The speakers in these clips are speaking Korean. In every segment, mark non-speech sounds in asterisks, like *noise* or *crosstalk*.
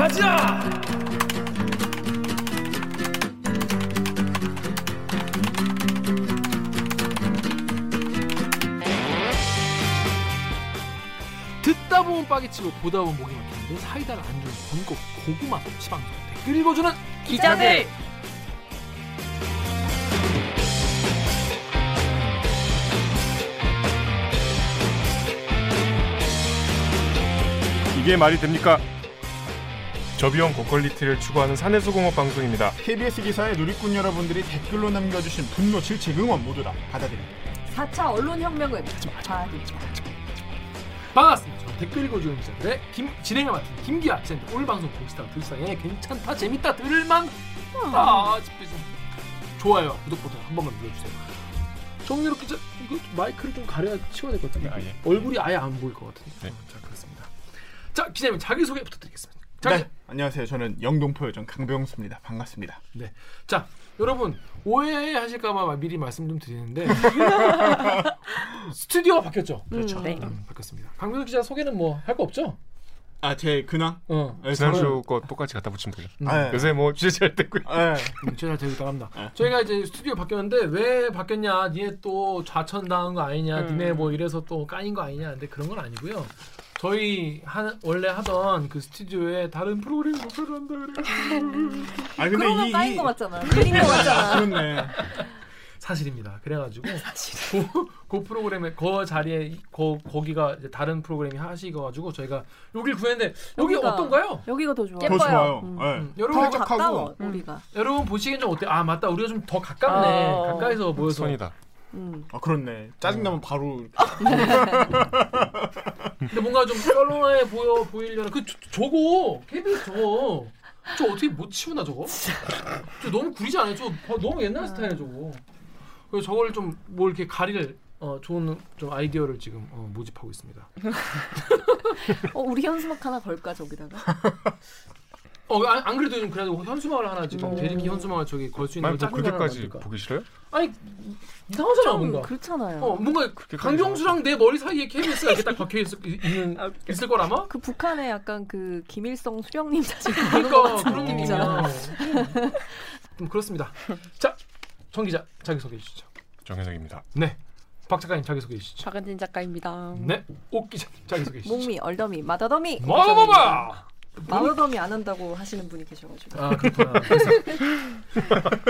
가자. 듣다 보면 빠개치고 보다 보면 목이 막히는데 사이다를 안 주는 권고 고구마 치방송 댓글 읽어주는 기자들 이게 말이 됩니까? 저비용 고퀄리티를 추구하는 사내수공업 방송입니다. KBS 기사에 누리꾼 여러분들이 댓글로 남겨주신 분노, 질책, 응원 모두 다 받아드립니다. 4차 언론혁명을 다 반갑습니다. 저는 댓글 읽어주는 기자들의 김, 진행을 맡은 김기아 기자입니다. 오늘 방송 보시다가 들상에 괜찮다 재밌다 들을만 다 싶으신 좋아요 구독 버튼 한 번만 눌러주세요. 정유럽 기자 이거 마이크를 좀 가려 치워야 될 것 같은데 아, 예. 얼굴이 아예 안 보일 것 같은데 네. 어, 자 그렇습니다. 자 기자님 자기 소개 부탁드리겠습니다. 자기 네, 안녕하세요. 저는 영동포 요정 강병수입니다. 반갑습니다. 네. 자, 여러분 오해하실까봐 미리 말씀 좀 드리는데 *laughs* 스튜디오가 바뀌었죠. 그렇죠. 네. 음, 바뀌었습니다. 강민호 기자 소개는 뭐 할 거 없죠? 아, 제 근황? 어. 네, 지난주 거 똑같이 갖다 붙이면 되죠. 음, 아, 네. 요새 뭐 취재 잘 됐고요. 네. 음, 제가 되고 있답니다. 네. 저희가 이제 스튜디오 바뀌었는데 왜 바뀌었냐? 니네 또 좌천 당한 거 아니냐? 음. 니네 뭐 이래서 또 까인 거 아니냐? 근데 그런 건 아니고요. 저희 한 원래 하던 그 스튜디오에 다른 프로그램 목표를 한다 그래. 아, 근데 그러면 이, 까인 이것 같잖아. 그린 것 같잖아. 그렇네. 사실입니다. 그래가지고 *laughs* 그, 그 프로그램에 그 자리에 그 거기가 이제 다른 프로그램이 하시가지고 저희가 여기를 구했는데 여기 여기가 어떤가요? 여기가 더 좋아. 더 좋아요. 음. 네. 음, 여러분 더. 가까워 음. 우리가. 여러분 보시기엔 좀 어때? 아 맞다 우리가 좀 더 가깝네 어. 가까이서 모여서 손이다. 음. 아, 그렇네. 짜증나면 바로 이렇게. *laughs* 근데 뭔가 좀 썰렁해 보여 보이려는 그 저, 저거 KBS 저거 저 어떻게 못 치우나 저거? 저 너무 구리지 않아요? 저 봐, 너무 옛날 스타일이야 저거. 그래서 저걸 좀 뭐 이렇게 가릴 어, 좋은 좀 아이디어를 지금 어, 모집하고 있습니다. *laughs* 어 우리 현수막 하나 걸까 저기다가. *laughs* 어, 안, 안 그래도 좀 그래도 현수막을 하나 지금 오. 대리기 현수막을 저기 걸 수 있는 아니 뭐 하나 그렇게까지? 보기 싫어요? 아니 이상하잖아 뭔가. 그렇잖아요. 어 뭔가 강경수랑 내 머리 사이에 KBS가 이렇게 딱 박혀 있을 있는 아. 있을 거라마? 그 북한에 약간 그 김일성 수령님 사진 그런 것 그러니까 그런 느낌이잖아. 좀 그렇습니다. 자, 정 기자 자기 소개해 주시죠. 정현석입니다. 네, 박 작가님 자기 소개 해 주시죠. 박은진 작가입니다. 네, 옥 기자 자기 소개 해 주시죠. 목미, 얼더미, 마더더미. 마마마. 마더더미 안 한다고 하시는 분이 계셔가지고. 아 그렇구나.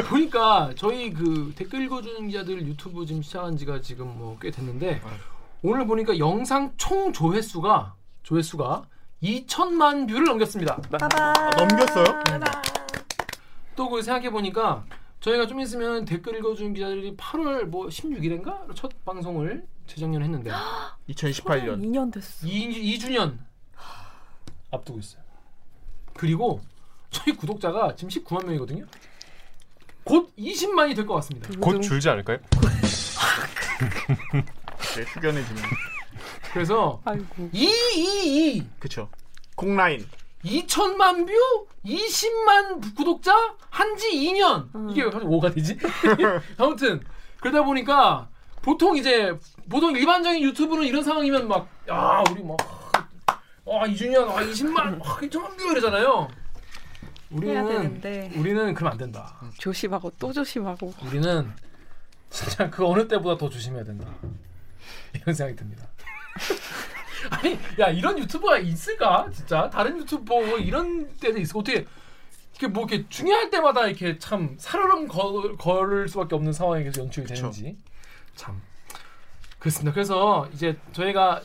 보니까 저희 그 댓글 읽어주는 기자들 유튜브 지금 시작한 지가 지금 뭐 꽤 됐는데 오늘 보니까 영상 총 조회수가 조회수가 2천만 view를 넘겼습니다. 빠바. 넘겼어요? 또 그 생각해 보니까 저희가 좀 있으면 댓글 읽어주는 기자들이 8월 뭐 16일인가 첫 방송을 재작년에 했는데 *gasps* 2018년. 2년 됐어. 2, 2주년 앞두고 있어요. 그리고 저희 구독자가 지금 19만 명이거든요. 곧 20만이 될 것 같습니다. 곧 줄지 않을까요? *laughs* 네, 숙연해지는. 그래서 아이고. 2, 2, 2 그쵸. 콩라인. 2천만 view, 20만 구독자, 한지 2년. 음. 이게 왜 갑자기 5가 되지? *laughs* 아무튼 그러다 보니까 보통 이제 보통 일반적인 유튜브는 이런 상황이면 막 야 우리 막 아, 2주년, 아, 20만, 아, 2천만 view 이러잖아요. 해야 우리는 되는데 우리는 그러면 안 된다. 조심하고 또 조심하고. 우리는 진짜 그 어느 때보다 더 조심해야 된다. 이런 생각이 듭니다. *laughs* 아니, 야 이런 유튜버가 있을까? 진짜 다른 유튜버 뭐 이런 때도 있어. 어떻게 이렇게 뭐 이렇게 중요할 때마다 이렇게 참 살얼음 걸, 걸을 수밖에 없는 상황이 계속 연출이 그쵸. 되는지 참 그렇습니다. 그래서 이제 저희가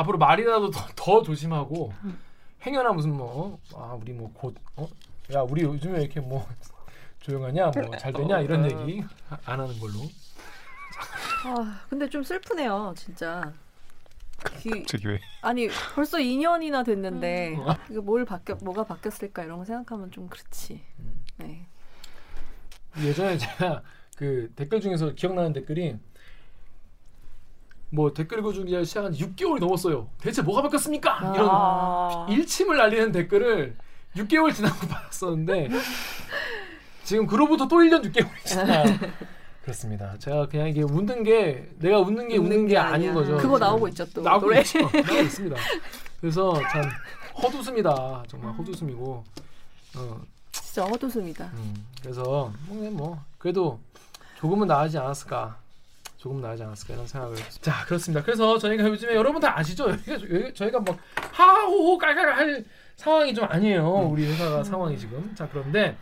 앞으로 말이라도 더, 더 조심하고 행여나 무슨 뭐 아 우리 뭐 곧 어? 야 우리 요즘에 이렇게 뭐 *laughs* 조용하냐 뭐 잘 되냐 이런 얘기 아- 안 하는 걸로 아 근데 좀 슬프네요 진짜. 왜? 아니 벌써 2년이나 됐는데 음. 이거 뭘 바뀌어 뭐가 바뀌었을까 이런 거 생각하면 좀 그렇지. 음. 네. 예전에 제가 그 댓글 중에서 기억나는 댓글이 뭐 댓글 읽어주는 기자 시작한 지 6개월이 넘었어요. 대체 뭐가 바뀌었습니까? 이런 아. 일침을 날리는 댓글을 6개월 지나고 *laughs* 받았었는데 지금 그로부터 또 1년 6개월이 지나 그렇습니다. 제가 그냥 이게 웃는 게 내가 웃는 게 웃는, 게, 아닌 아니야. 거죠. 그거 지금. 나오고 있죠 또 나오고 노래. 있죠. *laughs* 나오고 있습니다. 그래서 참 헛웃음이다. 정말 헛웃음이고. 어, 진짜 헛웃음이다. 음, 그래서 뭐, 뭐 그래도 조금은 나아지지 않았을까. 조금 나아지지 않았을까 이런 생각을. 자 그렇습니다. 그래서 저희가 요즘에 여러분 다 아시죠? 여기가, 여기, 저희가 막 하하호호 깔깔 할 상황이 좀 아니에요. 우리 회사가 상황이 지금. 자 그런데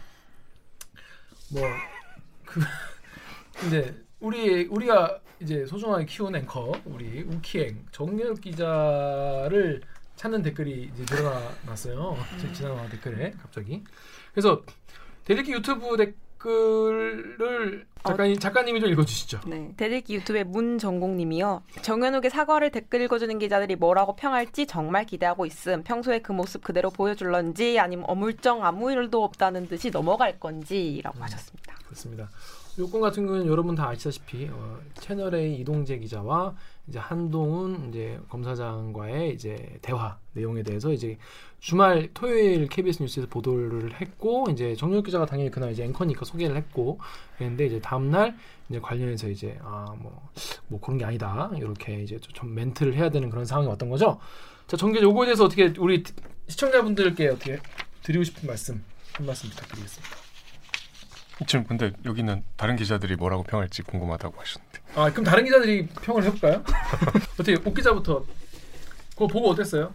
뭐 그 *laughs* 이제 우리 우리가 이제 소중하게 키운 앵커 우리 우키행 정렬 기자를 찾는 댓글이 이제 늘어났어요. 지- 지나간 댓글에 갑자기. 그래서 대리기 유튜브 댓 글을 작가님 작가님이 좀 읽어주시죠. 네. 대들기 유튜브의 문정국님이요. 정현욱의 사과를 댓글 읽어주는 기자들이 뭐라고 평할지 정말 기대하고 있음. 평소에 그 모습 그대로 보여줄런지 아니면 어물쩡 아무 일도 없다는 듯이 넘어갈 건지라고 하셨습니다. 그렇습니다. 요건 같은 경우는 여러분 다 아시다시피 어, 채널A 이동재 기자와 이제 한동훈 이제 검사장과의 이제 대화 내용에 대해서 이제 주말 토요일 KBS 뉴스에서 보도를 했고 이제 정윤 기자가 당연히 그날 이제 앵커니까 소개를 했고 그랬는데 이제 다음 날 이제 관련해서 이제 아뭐뭐 그런 게 아니다 이렇게 이제 좀 멘트를 해야 되는 그런 상황이 왔던 거죠. 자 정규 요거에 대해서 어떻게 우리 시청자분들께 어떻게 드리고 싶은 말씀 한 말씀 부탁드리겠습니다. 지금 근데 여기는 다른 기자들이 뭐라고 평할지 궁금하다고 하셨는데 아 그럼 다른 기자들이 평을 해볼까요? *laughs* 어떻게 옥 기자부터 그거 보고 어땠어요?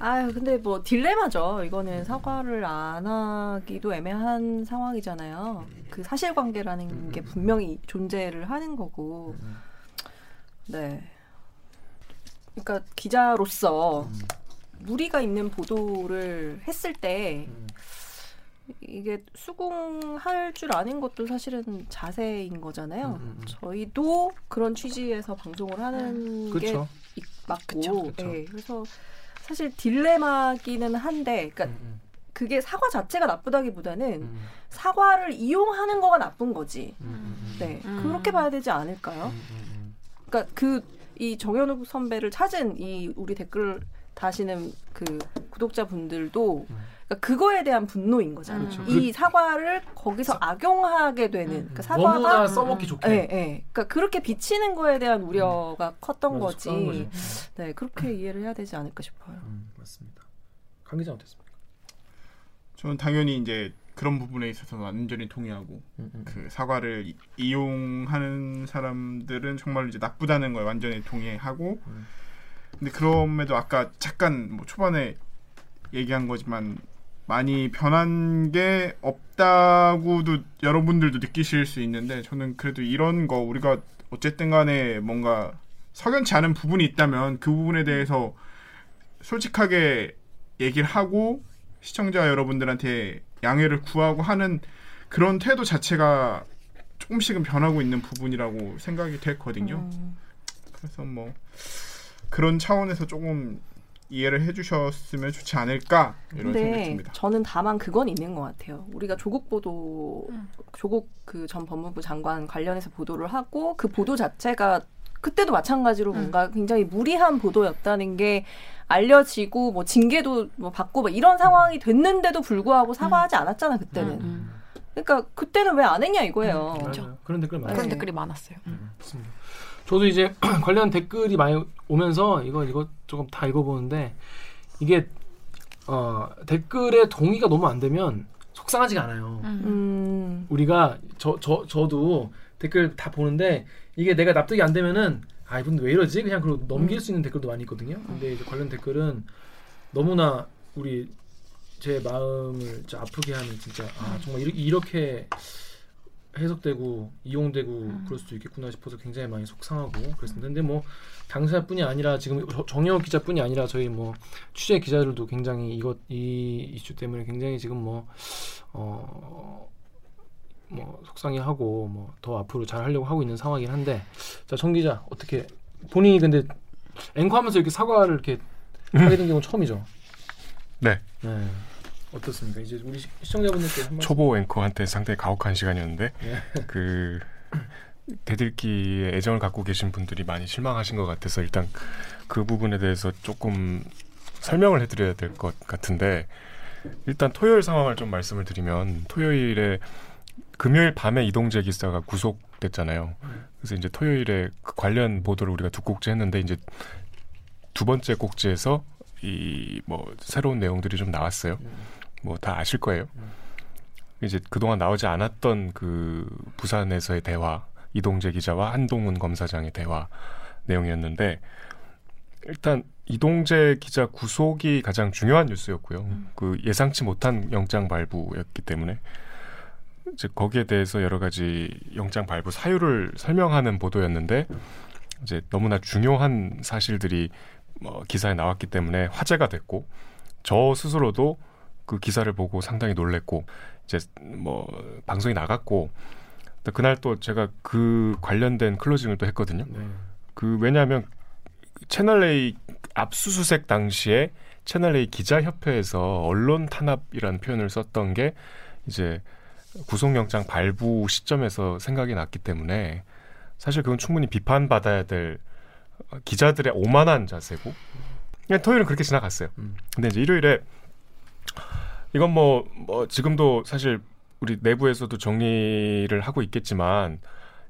아유 근데 뭐 딜레마죠. 이거는 사과를 안 하기도 애매한 상황이잖아요. 그 사실관계라는 게 분명히 존재를 하는 거고. 네. 그러니까 기자로서 무리가 있는 보도를 했을 때 음. 이게 수긍할 줄 아는 것도 사실은 자세인 거잖아요. 음, 음, 음. 저희도 그런 취지에서 방송을 하는 게 그렇죠. 이- 맞고, 그쵸, 그쵸. 예, 그래서 사실 딜레마기는 한데, 그러니까 음, 그게 사과 자체가 나쁘다기보다는 음, 사과를 이용하는 거가 나쁜 거지. 음, 음, 음, 네, 음. 그렇게 봐야 되지 않을까요? 음, 음, 그러니까 그 이 정현욱 선배를 찾은 이 우리 댓글 다시는 그 구독자분들도 음. 그러니까 그거에 대한 분노인 거잖아요. 그렇죠. 이 사과를 거기서 악용하게 되는 음, 그러니까 음. 사과가 써먹기 좋게. 예, 예. 그러니까 그렇게 비치는 거에 대한 우려가 컸던 맞아, 거지. 거죠. 네, 그렇게 이해를 해야 되지 않을까 싶어요. 음, 맞습니다. 강 기자 어땠습니까? 저는 당연히 이제 그런 부분에 있어서 완전히 동의하고 음, 음, 그 사과를 이- 이용하는 사람들은 정말 이제 나쁘다는 걸 완전히 동의하고 음. 근데 그럼에도 아까 잠깐 뭐 초반에 얘기한 거지만 많이 변한 게 없다고도 여러분들도 느끼실 수 있는데 저는 그래도 이런 거 우리가 어쨌든 간에 뭔가 석연치 않은 부분이 있다면 그 부분에 대해서 솔직하게 얘기를 하고 시청자 여러분들한테 양해를 구하고 하는 그런 태도 자체가 조금씩은 변하고 있는 부분이라고 생각이 됐거든요. 음, 그래서 뭐 그런 차원에서 조금 이해를 해주셨으면 좋지 않을까 이런 생각이 듭니다. 저는 다만 그건 있는 것 같아요. 우리가 조국 보도, 음. 조국 그 전 법무부 장관 관련해서 보도를 하고 그 보도 자체가 그때도 마찬가지로 음. 뭔가 굉장히 무리한 보도였다는 게 알려지고 뭐 징계도 뭐 받고 뭐 이런 상황이 됐는데도 불구하고 사과하지 않았잖아 그때는. 음. 그러니까 그때는 왜 안 했냐 이거예요. 맞아요. 그런 댓글 많아요. 그런 네. 댓글이 많았어요. 음. 맞습니다. 저도 이제 *clears throat* 관련 댓글이 많이 오면서 이거 이거 조금 다 읽어보는데 이게 어, 댓글에 동의가 너무 안 되면 속상하지가 않아요. 음. 음, 우리가 저 저 저도 댓글 다 보는데 이게 내가 납득이 안 되면은 아 이분 왜 이러지 그냥 그러고 넘길 수 있는 댓글도 많이 있거든요. 근데 이제 관련 댓글은 너무나 우리 제 마음을 아프게 하는 진짜 아 정말 이렇게, 이렇게 해석되고 이용되고 그럴 수도 있겠구나 싶어서 굉장히 많이 속상하고 그랬습니다. 근데 뭐 당사자뿐이 아니라 지금 저- 정영욱 기자뿐이 아니라 저희 뭐 취재 기자들도 굉장히 이것 이 이슈 때문에 굉장히 지금 뭐 어. 뭐 속상해하고 뭐 더 앞으로 잘 하려고 하고 있는 상황이긴 한데 자정 기자 어떻게 본인이 근데 앵커하면서 이렇게 사과를 이렇게 하게 된 *laughs* 경우 는 처음이죠. 네. 네. 어떻습니까? 이제 우리 시- 시청자분들께 한. 초보 앵커한테 상당히 가혹한 시간이었는데 예. *laughs* 그 대들기에 애정을 갖고 계신 분들이 많이 실망하신 것 같아서 일단 그 부분에 대해서 조금 설명을 해드려야 될 것 같은데 일단 토요일 상황을 좀 말씀을 드리면 토요일에 금요일 밤에 이동재 기사가 구속됐잖아요. 그래서 이제 토요일에 그 관련 보도를 우리가 두 꼭지 했는데 이제 두 번째 꼭지에서 이 뭐 새로운 내용들이 좀 나왔어요. 뭐 다 아실 거예요. 이제 그동안 나오지 않았던 그 부산에서의 대화 이동재 기자와 한동훈 검사장의 대화 내용이었는데 일단 이동재 기자 구속이 가장 중요한 뉴스였고요. 그 예상치 못한 영장 발부였기 때문에 이제 거기에 대해서 여러 가지 영장 발부 사유를 설명하는 보도였는데 이제 너무나 중요한 사실들이 뭐 기사에 나왔기 때문에 화제가 됐고 저 스스로도 그 기사를 보고 상당히 놀랬고 이제 뭐 방송이 나갔고 또 그날 또 제가 그 관련된 클로징을 또 했거든요. 네. 그 왜냐하면 채널 A 압수수색 당시에 채널 A 기자협회에서 언론 탄압이라는 표현을 썼던 게 이제 구속영장 발부 시점에서 생각이 났기 때문에 사실 그건 충분히 비판받아야 될 어, 기자들의 오만한 자세고 그냥 토요일은 그렇게 지나갔어요. 음. 근데 이제 일요일에 이건 뭐, 뭐 지금도 사실 우리 내부에서도 정리를 하고 있겠지만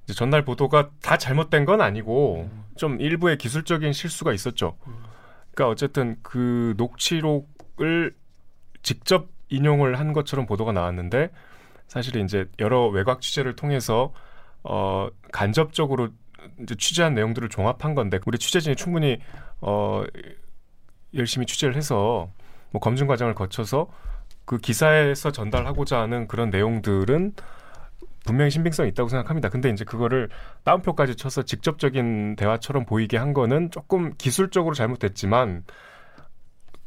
이제 전날 보도가 다 잘못된 건 아니고 좀 일부의 기술적인 실수가 있었죠. 그러니까 어쨌든 그 녹취록을 직접 인용을 한 것처럼 보도가 나왔는데 사실 이제 여러 외곽 취재를 통해서 어 간접적으로 이제 취재한 내용들을 종합한 건데 우리 취재진이 충분히 어 열심히 취재를 해서 뭐 검증 과정을 거쳐서 그 기사에서 전달하고자 하는 그런 내용들은 분명히 신빙성이 있다고 생각합니다. 근데 이제 그거를 따옴표까지 쳐서 직접적인 대화처럼 보이게 한 거는 조금 기술적으로 잘못됐지만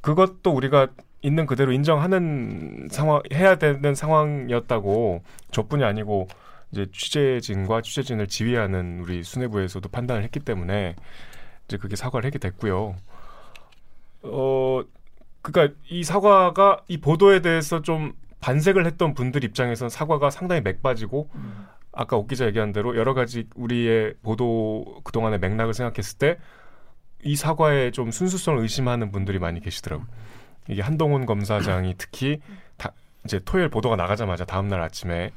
그것도 우리가 있는 그대로 인정하는 상황 해야 되는 상황이었다고 저뿐이 아니고 이제 취재진과 취재진을 지휘하는 우리 수뇌부에서도 판단을 했기 때문에 이제 그게 사과를 하게 됐고요. 어 그러니까 이 사과가 이 보도에 대해서 좀 반색을 했던 분들 입장에서는 사과가 상당히 맥 빠지고 아까 옥 기자 얘기한 대로 여러 가지 우리의 보도 그동안의 맥락을 생각했을 때 이 사과에 좀 순수성을 의심하는 분들이 많이 계시더라고요. 이게 한동훈 검사장이 특히 다 이제 토요일 보도가 나가자마자 다음날 아침에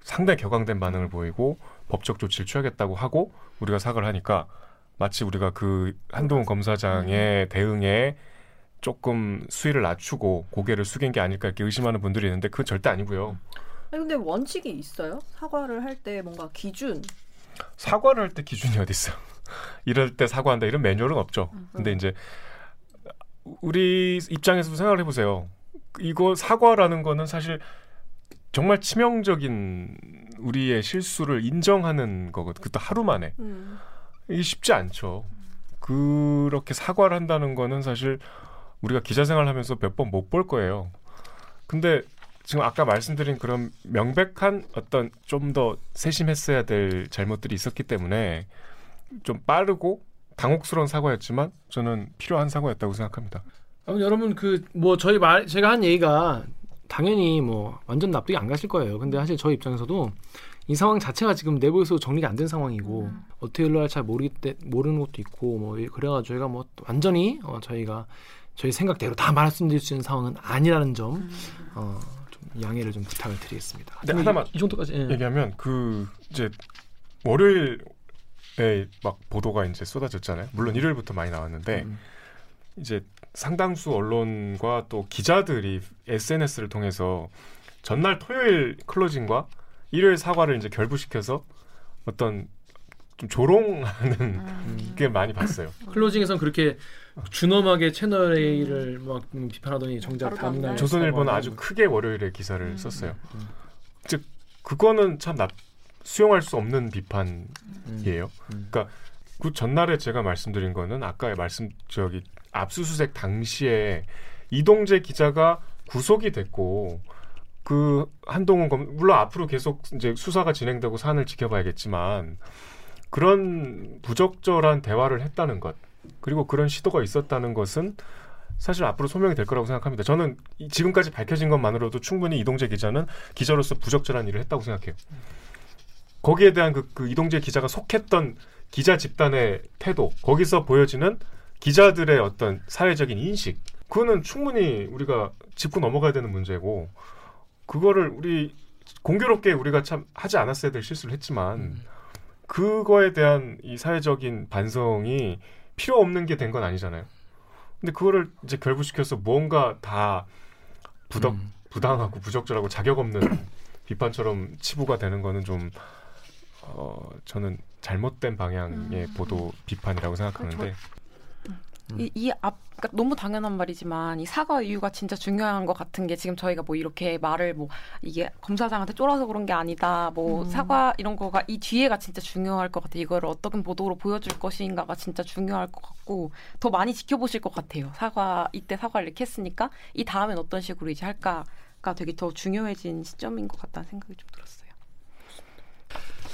상당히 격앙된 반응을 보이고 법적 조치를 취하겠다고 하고 우리가 사과를 하니까 마치 우리가 그 한동훈 검사장의 대응에 조금 수위를 낮추고 고개를 숙인 게 아닐까 이렇게 의심하는 분들이 있는데 그건 절대 아니고요. 아니, 근데 원칙이 있어요? 사과를 할 때 뭔가 기준. 사과를 할 때 기준이 어디 있어요? *laughs* 이럴 때 사과한다 이런 매뉴얼은 없죠. 근데 이제 우리 입장에서 생각을 해보세요. 이거 사과라는 거는 사실 정말 치명적인 우리의 실수를 인정하는 거거든. 그것도 하루 만에. 음. 이게 쉽지 않죠. 그렇게 사과를 한다는 거는 사실 우리가 기자 생활하면서 몇 번 못 볼 거예요. 근데 지금 아까 말씀드린 그런 명백한 어떤 좀 더 세심했어야 될 잘못들이 있었기 때문에 좀 빠르고 당혹스러운 사과였지만 저는 필요한 사과였다고 생각합니다. 아무튼 여러분 그 뭐 저희 말 제가 한 얘기가 당연히 뭐 완전 납득이 안 가실 거예요. 근데 사실 저희 입장에서도 이 상황 자체가 지금 내부에서 정리가 안 된 상황이고 어떻게 흘러야 잘 모르기 때 모르는 것도 있고 뭐 그래가지고 저희가 뭐 완전히 어, 저희가 저희 생각대로 다 말씀드릴 수 있는 상황은 아니라는 점 어, 좀 양해를 좀 부탁을 드리겠습니다. 네, 하나만 이 정도까지 예. 얘기하면 그 이제 월요일에 막 보도가 이제 쏟아졌잖아요. 물론 일요일부터 많이 나왔는데 음. 이제 상당수 언론과 또 기자들이 SNS를 통해서 전날 토요일 클로징과 일요일 사과를 이제 결부시켜서 어떤 좀 조롱하는 게 많이 봤어요. 클로징에선 그렇게 준엄하게 채널 A를 막 음, 비판하더니 정작 다음날. 조선일보는. 아주 크게 월요일에 기사를 음. 썼어요. 음. 즉 그거는 참 납, 수용할 수 없는 비판이에요. 음. 음. 그러니까 그 전날에 제가 말씀드린 거는 아까 말씀 저기 압수수색 당시에 이동재 기자가 구속이 됐고 그 한동훈 검 물론 앞으로 계속 이제 수사가 진행되고 사안을 지켜봐야겠지만 그런 부적절한 대화를 했다는 것 그리고 그런 시도가 있었다는 것은 사실 앞으로 소명이 될 거라고 생각합니다. 저는 이- 지금까지 밝혀진 것만으로도 충분히 이동재 기자는 기자로서 부적절한 일을 했다고 생각해요. 거기에 대한 그, 그 이동재 기자가 속했던 기자 집단의 태도, 거기서 보여지는 기자들의 어떤 사회적인 인식, 그거는 충분히 우리가 짚고 넘어가야 되는 문제고, 그거를 우리 공교롭게 우리가 참 하지 않았어야 될 실수를 했지만, 음. 그거에 대한 이 사회적인 반성이 필요 없는 게 된 건 아니잖아요. 근데 그거를 이제 결부시켜서 뭔가 다 부덕 음. 부당하고 부적절하고 자격 없는 *clears throat* 비판처럼 치부가 되는 거는 좀 어, 저는 잘못된 방향의 음. 보도 비판이라고 생각하는데 이, 이 앞, 그러니까 너무 당연한 말이지만 이 사과 이유가 진짜 중요한 것 같은 게 지금 저희가 뭐 이렇게 말을 뭐 이게 검사장한테 쫄아서 그런 게 아니다 뭐 음. 사과 이런 거가 이 뒤에가 진짜 중요할 것 같아요. 이거를 어떤 보도로 보여줄 것인가가 진짜 중요할 것 같고 더 많이 지켜보실 것 같아요. 사과 이때 사과를 이렇게 했으니까 이 다음엔 어떤 식으로 이제 할까가 되게 더 중요해진 시점인 것 같다는 생각이 좀 들었어요.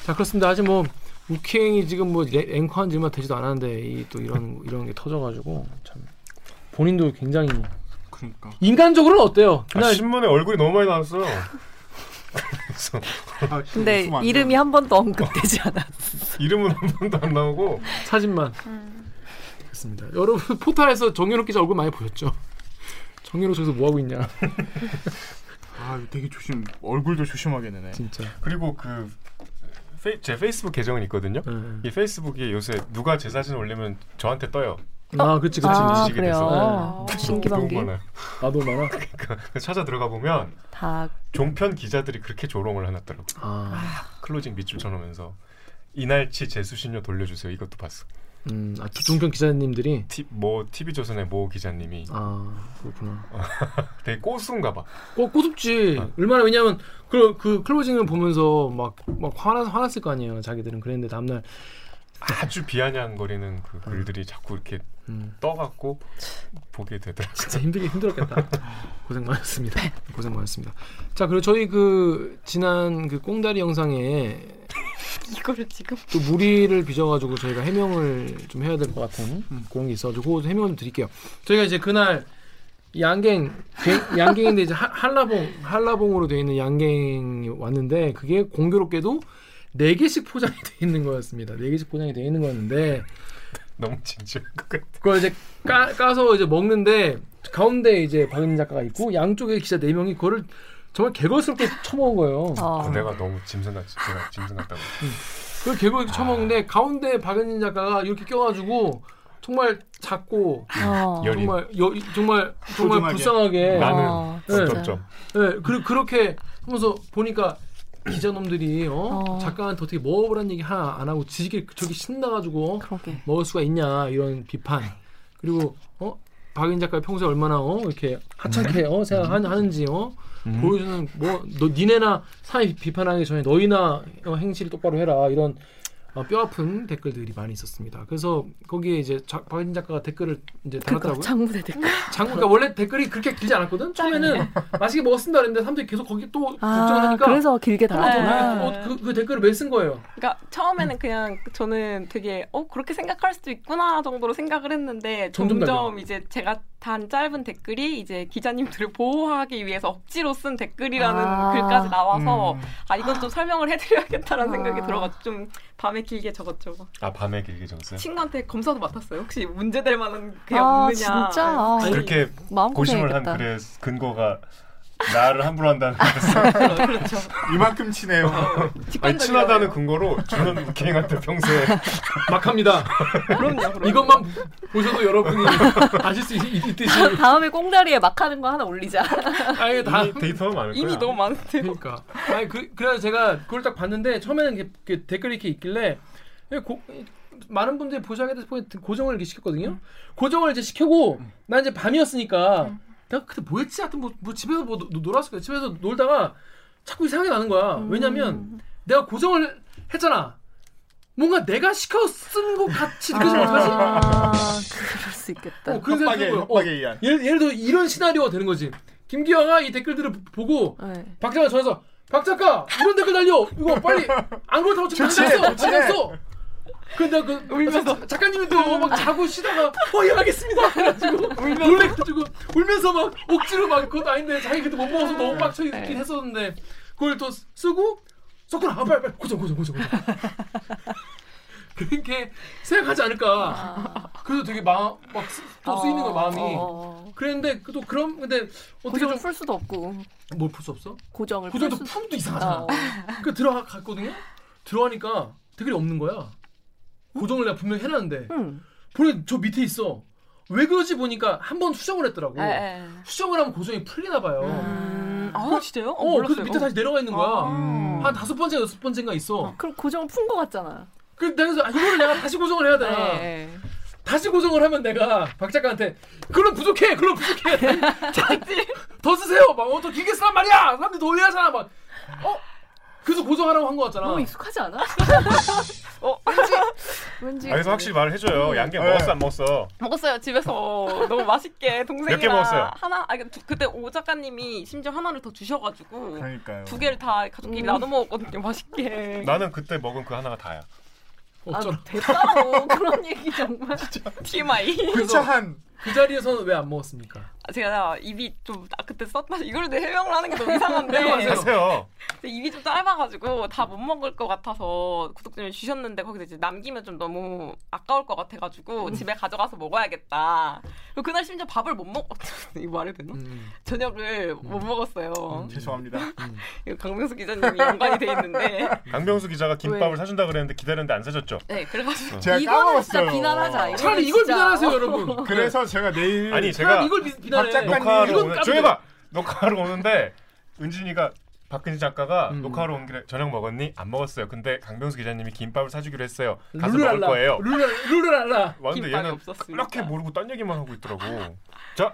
자 그렇습니다. 아직 뭐 우킹이 지금 뭐 레- 앵커한 지 얼마 되지도 않았는데 이 또 이런 이런 게 터져가지고 참 본인도 굉장히 그러니까 인간적으로는 어때요? 아, 그날 신문에 얼굴이 너무 많이 나왔어요. 그래서 아, 근데 이름이. 한 번도 언급되지 않아. 이름은 한 번도 안 나오고 사진만 그렇습니다. 여러분 포탈에서 정현욱 기자 얼굴 많이 보셨죠? 정현욱 저기서 뭐 하고 있냐? 아 되게 조심 얼굴도 조심하겠네. 진짜. 그리고 그 페이, 제 페이스북 계정은 있거든요. 예. 이 페이스북에 요새 누가 제 사진 올리면 저한테 떠요. 아 그렇지 그렇지. 아, 그래요. 네. 신기방기 너무 많아요. 나도 많아. *laughs* 그래서 찾아 들어가 보면 다 종편 기자들이 그렇게 조롱을 해놨더라고. 아, closing 밑줄 쳐놓으면서 이날치 재수신료 돌려주세요. 이것도 봤어. 음, 아, 종편 기자님들이 티, 뭐 TV 조선의 모 기자님이 아 그렇구나. *laughs* 되게 꼬순가 봐. 어 꼬집지. 아. 얼마나 왜냐면 그, 그 클로징을 보면서 막, 막 화나 화났을 거 아니에요. 자기들은 그랬는데 다음날 아주 비아냥거리는 그 글들이 자꾸 이렇게 음, 떠갖고 보게 되더라고요. 진짜 힘들게 힘들었겠다. *laughs* 고생 많았습니다. 고생 많았습니다. 자 그리고 저희 그 지난 그 꽁다리 영상에 *laughs* 이거를 지금 또 무리를 빚어가지고 저희가 해명을 좀 해야 될 것 같은 그런 게 있어가지고 그거 해명을 좀 드릴게요. 저희가 이제 그날 양갱 갱- 양갱인데 이제 하- 한라봉 한라봉으로 되어 있는 양갱이 왔는데 그게 공교롭게도 네 개씩 포장이 돼 있는 거였습니다. 네 개씩 포장이 돼 있는 거였는데 *laughs* 너무 진지한 것 같아. 그걸 이제 까, 까서 이제 먹는데 가운데 이제 박은 작가가 있고 양쪽에 기자 네 명이 그거를 정말 개걸스럽게 처먹은 거예요. 어. 내가 너무 짐승 같이 제가 짐승 같다고. 그 개걸 처먹는데 가운데 박은진 작가가 이렇게 껴가지고 정말 작고 어. 정말 여, 정말 정말. 불쌍하게 나는 어, 네. 점점 네, 그, 그렇게 하면서 보니까 기자놈들이 어? 어. 작가한테 어떻게 먹어보라는 얘기 하나 안 하고 지지게 저기 신나가지고 그러게. 먹을 수가 있냐 이런 비판 그리고 어 박인 작가 평소에 얼마나 어 이렇게 하찮게 어 생각하는지 어 음. 보여주는 뭐 너 니네나 사회 비판하기 전에 너희나 어, 행실을 똑바로 해라 이런 어, 뼈 아픈 댓글들이 많이 있었습니다. 그래서 거기에 이제 자, 박인 작가가 댓글을 이제 그거 달았다고요. 장무대 댓글. 장 그러니까 원래 댓글이 그렇게 길지 않았거든. 처음에는 맛있게 먹었습니다 그랬는데 사람들이 계속 거기 또아 걱정하니까 그래서 길게 또 달았구나. 네. 어, 그, 그 댓글을 왜 쓴 거예요? 그러니까 처음에는 그냥 저는 되게 어 그렇게 생각할 수도 있구나 정도로 생각을 했는데 점점 점점, 이제 제가 단 짧은 댓글이 이제 기자님들을 보호하기 위해서 억지로 쓴 댓글이라는 아. 글까지 나와서 음. 아 이건 좀 설명을 해드려야겠다라는 아. 생각이 들어가지고 좀 밤에 길게 적었죠. 아 밤에 길게 적었어요. 친구한테 검사도 맡았어요. 혹시 문제될 만한 게 아, 없느냐. 진짜? 아. 그렇게 마음 고심을 한. 글의 근거가 나를 함부로 한다는. *laughs* 그렇죠. 이만큼 치네요. 아니 직관적이잖아요. 친하다는 근거로 저는 우킹한테 평소에 *laughs* 막 합니다. 그럼요, 그럼요. 이것만 보셔도 여러분이 아실 수 있, 있 듯이 다음에 꽁다리에 막 하는 거 하나 올리자. 아예 다 이미 데이터가 많을 거야. 이미 너무 많은데요. 그러니까 아니 그 그래서 제가 그걸 딱 봤는데 처음에는 이게, 이렇게 댓글이 이렇게 있길래 고, 많은 분들이 보셔야 돼서 고정을 이렇게 시켰거든요. 고정을 이제 시켜고 난 이제 밤이었으니까 내가 그때 뭐 했지? 하여튼 뭐, 뭐 집에서 뭐 노- 놀았을 거야. 집에서 놀다가 자꾸 이상하게 나는 거야. 왜냐면 내가 고정을 했잖아. 뭔가 내가 시켜 쓴 것 같이 느껴지면 어떡하지? 아, 그럴 수 있겠다. 어, 그런 협박에. 어, 협박에 의한. 예를, 예를 들어 이런 시나리오가 되는 거지. 김기화가 이 댓글들을 보고 네. 박 작가 전화해서 박 작가 이런 댓글 달려 이거 빨리 *laughs* 안 그렇다고 지금 좋지, 당했어 좋지. 당했어 근데 그 울면서 작가님이 또막 자고 쉬다가 어예 알겠습니다 그래가지고 놀래가지고 울면서 막 억지로 막 그것도 아닌데 자기 그때 못 먹어서 너무 빡쳐 있긴 했었는데 그걸 또 쓰고 썼구나 아, 빨리 빨리 고정 고정 고정 고정 *laughs* 그렇게 생각하지 않을까 그래서 되게 마음 막 또 쓰이는 거야 마음이 어, 그랬는데 또 그럼 근데 어떻게 좀 풀 수도 없고 뭘 풀 수 없어? 고정을 풀 고정도 수. 품도 이상하잖아. 어. 그 들어갔거든요. 들어가니까 댓글이 없는 거야. 고정을 내가 분명히 해놨는데 음. 보니 저 밑에 있어. 왜 그러지 보니까 한 번 수정을 했더라고. 예, 예. 수정을 하면 고정이 풀리나 봐요. 음, 아 진짜요? 어, 어, 몰랐어요. 그래서 밑에 다시 내려가 있는 거야. 음. 한 다섯 번째, 여섯 번째인가 있어. 그럼 고정을 푼거 같잖아. 그 내가 아, 이거를 내가 다시 고정을 해야 되나? 네. 다시 고정을 하면 내가 박 작가한테 그럼 부족해, 그럼 부족해. *laughs* 더 쓰세요. 막더 길게 쓰란 말이야. 사람들이 더 오해하잖아. 막 어? 그래서 고정하라고 한 거 같잖아. 너무 익숙하지 않아? 어, 왠지. 아, 그래서 확실히 말을 해줘요. 양갱 네. 먹었어 안 먹었어? 먹었어요 집에서 너무 맛있게 동생이랑 개 먹었어요? 하나 아 두, 그때 오 작가님이 심지어 하나를 더 주셔가지고 그러니까요. 두 개를 다 가족끼리 나눠 먹었거든요 맛있게 나는 그때 먹은 그 하나가 다야. 어쩌라. 아, 됐다고 그런 얘기 정말. TMI 구차한 그 자리에서는 왜 안 먹었습니까? 아, 제가 입이 좀 아, 그때 썼다 이걸 내 해명을 하는 게 너무 이상한데 해명하세요. 하세요. 입이 좀 짧아가지고 다 못 먹을 것 같아서 구독자님이 주셨는데 거기서 이제 남기면 좀 너무 아까울 것 같아가지고 음. 집에 가져가서 먹어야겠다. 그리고 그날 심지어 밥을 못 먹. 이거 말해도 되나? 음, 저녁을 못 먹었어요. 죄송합니다. 음. 이거 강명수 기자님이 연관이 돼 있는데. *laughs* 강병수 기자가 김밥을 왜? 사준다 그랬는데 기다렸는데 안 사줬죠. 네, 그래가지고 제가 까먹었어요. 비난하자. 차라리 이걸 진짜. 비난하세요, 여러분. *laughs* 그래서 제가 내일 아니 제가 이걸 비- 비난해. 박 작가님, 녹화하러. 조용히 봐. 녹화하러 오는데 은진이가 박근지 작가가 음. 녹화하러 온 길에 저녁 먹었니? 안 먹었어요. 근데 강병수 기자님이 김밥을 사주기로 했어요. 가서 룰을 먹을. 거예요. 룰을 룰을 알라. 왔는데 김밥이 얘는 없었습니다. 그렇게 모르고 딴 얘기만 하고 있더라고. *laughs* 자,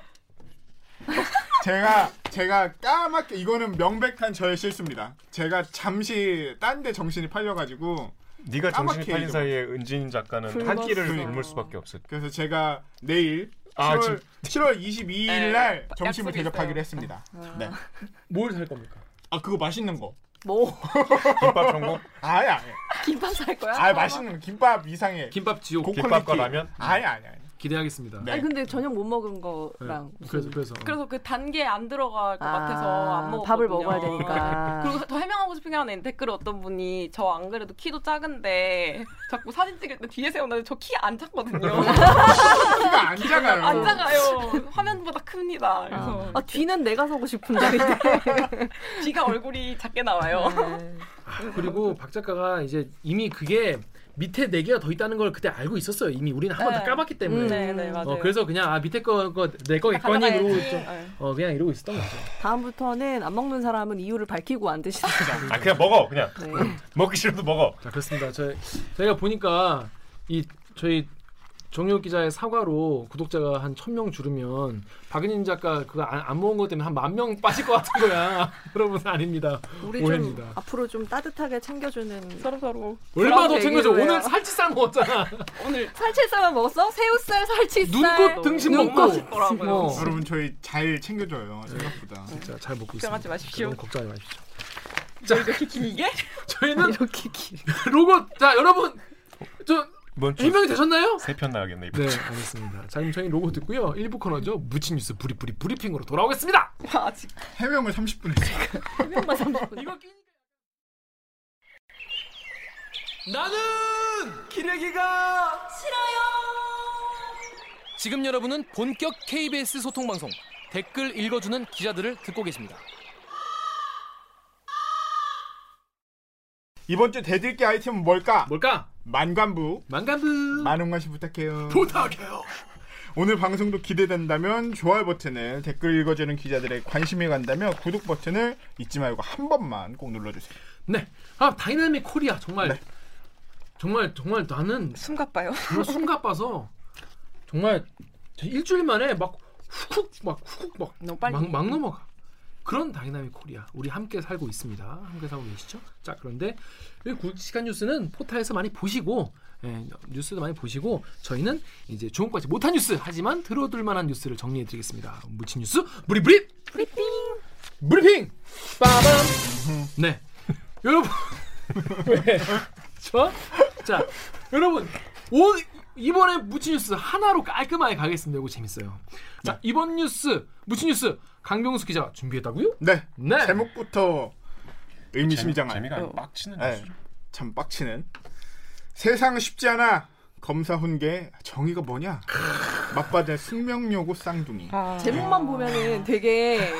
제가 제가 까맣게 이거는 명백한 저의 실수입니다. 제가 잠시 딴 데 정신이 팔려가지고 네가 정신이 팔린. 사이에 은진 작가는 한. 끼를 굶을 수밖에 없었. 그래서 제가 내일 아, 7월, 7월 22일 날 네, 점심을 대접하기로 있어요. 했습니다. 네. 뭘 살 겁니까? 아 그거 맛있는 거. 뭐 *laughs* 김밥 아예 아예. 김밥 살 거야? 아 맛있는 거. 김밥 이상해. 김밥 지옥 고- 김밥과. 라면? 아예 아예 아예. 기대하겠습니다. 네. 아니 근데 저녁 못 먹은 거랑 네. 그래서 그래서 그래서 그 단계 안 들어갈 것 아, 같아서 안 먹었거든요. 밥을 먹어야 되니까. *laughs* 그리고 더 해명하고 싶은 게 하나 있는데 댓글에 어떤 분이 저 안 그래도 키도 작은데 자꾸 사진 찍을 때 뒤에 세우는데 저 키 안 작거든요. *laughs* 키가 안 작아요. 안 작아요. 화면보다 큽니다. 그래서 아, 아, 뒤는 내가 서고 싶은 자리인데. *laughs* 뒤가 얼굴이 작게 나와요. 네. 아, 그리고 박 작가가 이제 이미 그게 밑에 네 개가 더 있다는 걸 그때 알고 있었어요. 이미 우리는 한 번다 네. 까봤기 때문에. 음. 네, 네, 맞아요. 어, 그래서 그냥 아 밑에 거내 거겠거니. 이러고 좀, 네. 어 그냥 이러고 있었던 거죠. 다음부터는 안 먹는 사람은 이유를 밝히고 안 드시는 *laughs* 거. 아 그냥 먹어 그냥 네. *laughs* 먹기 싫어도 먹어. 자 그렇습니다. 저 저희가 보니까 이 저희 정유 기자의 사과로 구독자가 한 천 명 줄으면 박은인 작가 그거 안, 안 먹은 것 때문에 한 만 명 빠질 것 같은 거야. *laughs* 여러분 아닙니다. 우리 오해입니다. 좀 앞으로 좀 따뜻하게 챙겨주는 서로 서로 얼마 더 챙겨줘. 얘기를 오늘. 살치살 먹었잖아. *laughs* 오늘 살치살만 먹었어? 새우살, 살치살. 눈꽃 등심 너무 먹고. 어. 여러분 저희 잘 챙겨줘요 생각보다. 진짜 잘 먹고 있습니다. 걱정하지 마십시오. 걱정하지 마십시오. 자 이렇게 길게 저희는 *laughs* 이렇게 길. 로고 자 여러분 저 이번 주 해명이 되셨나요? 세 편 나가겠네 이번 네 주. 알겠습니다. 자 그럼 저희 로고 듣고요. 1부 코너죠. 무친 뉴스 브리브리 브리핑으로 돌아오겠습니다. 아직 해명을 30분 했어요. 한 명만 30분. 이거 나는 기레기가 싫어요. 지금 여러분은 본격 KBS 소통 방송 댓글 읽어주는 기자들을 듣고 계십니다. 이번 주 대들기 아이템은 뭘까? 뭘까? 만관부. 만간부 많은 관심 부탁해요. 부탁해요. *laughs* 오늘 방송도 기대된다면 좋아요 버튼을 댓글 읽어주는 기자들의 관심이 간다면 구독 버튼을 잊지 말고 한 번만 꼭 눌러주세요. 네. 아 dynamic Korea 정말 네. 정말 정말 나는 숨가빠요. 정말 숨가빠서 정말 일주일 만에 막 훅훅 막 훅훅 막 너무 빨리. 막, 막 넘어가. 그런 dynamic Korea 우리 함께 살고 있습니다. 함께 살고 계시죠? 자 그런데 이 시간 뉴스는 포탈에서 많이 보시고 예, 뉴스도 많이 보시고 저희는 이제 것같지 못한 뉴스 하지만 들어둘 만한 뉴스를 정리해드리겠습니다. 묻힌 뉴스 브리브리 브리핑 브리핑 빠밤 네 여러분 *laughs* 왜 좋아? 자 여러분 오, 이번에 묻힌 뉴스 하나로 깔끔하게 가겠습니다. 이거 재밌어요. 자 이번 뉴스 묻힌 뉴스 강병수 기자가 준비했다고요? 네. 네. 제목부터 의미심장한. 재미가 어. 빡치는 네. 참 빡치는. 세상 쉽지 않아. 검사 훈계 정의가 뭐냐? 맞받은 숙명여고 쌍둥이. 아. 제목만 보면은 되게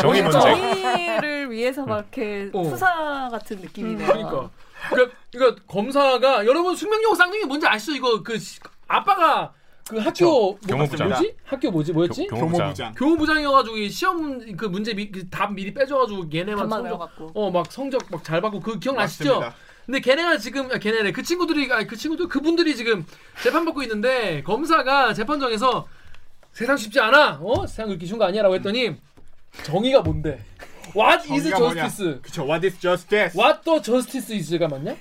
정의. 정의를 위해서 막 이렇게 어. 수사 같은 느낌이네요. 그러니까 그러니까, 그러니까 검사가 여러분 숙명여고 쌍둥이 뭔지 아시죠? 이거 그 시- 아빠가 그 학교 뭐, 교무부장. 뭐지? 학교 뭐지? 뭐였지? 교- 교무부장. 교무부장. 교무부장이어가지고 이 시험 그 문제 미, 그 답 미리 빼줘가지고 얘네만 답만 성적 외워갖고. 어막 성적 막 잘 받고 그 기억나시죠? 맞습니다. 근데 걔네가 지금 아, 걔네래 그 친구들이 아니 그 친구들 그분들이 지금 재판 받고 있는데 검사가 재판정에서 세상 쉽지 않아 어 세상 그렇게 쉬운 거 아니야라고 했더니 정의가 뭔데? What is 뭐냐? justice? 그쵸. What is justice? What the justice is가 맞냐?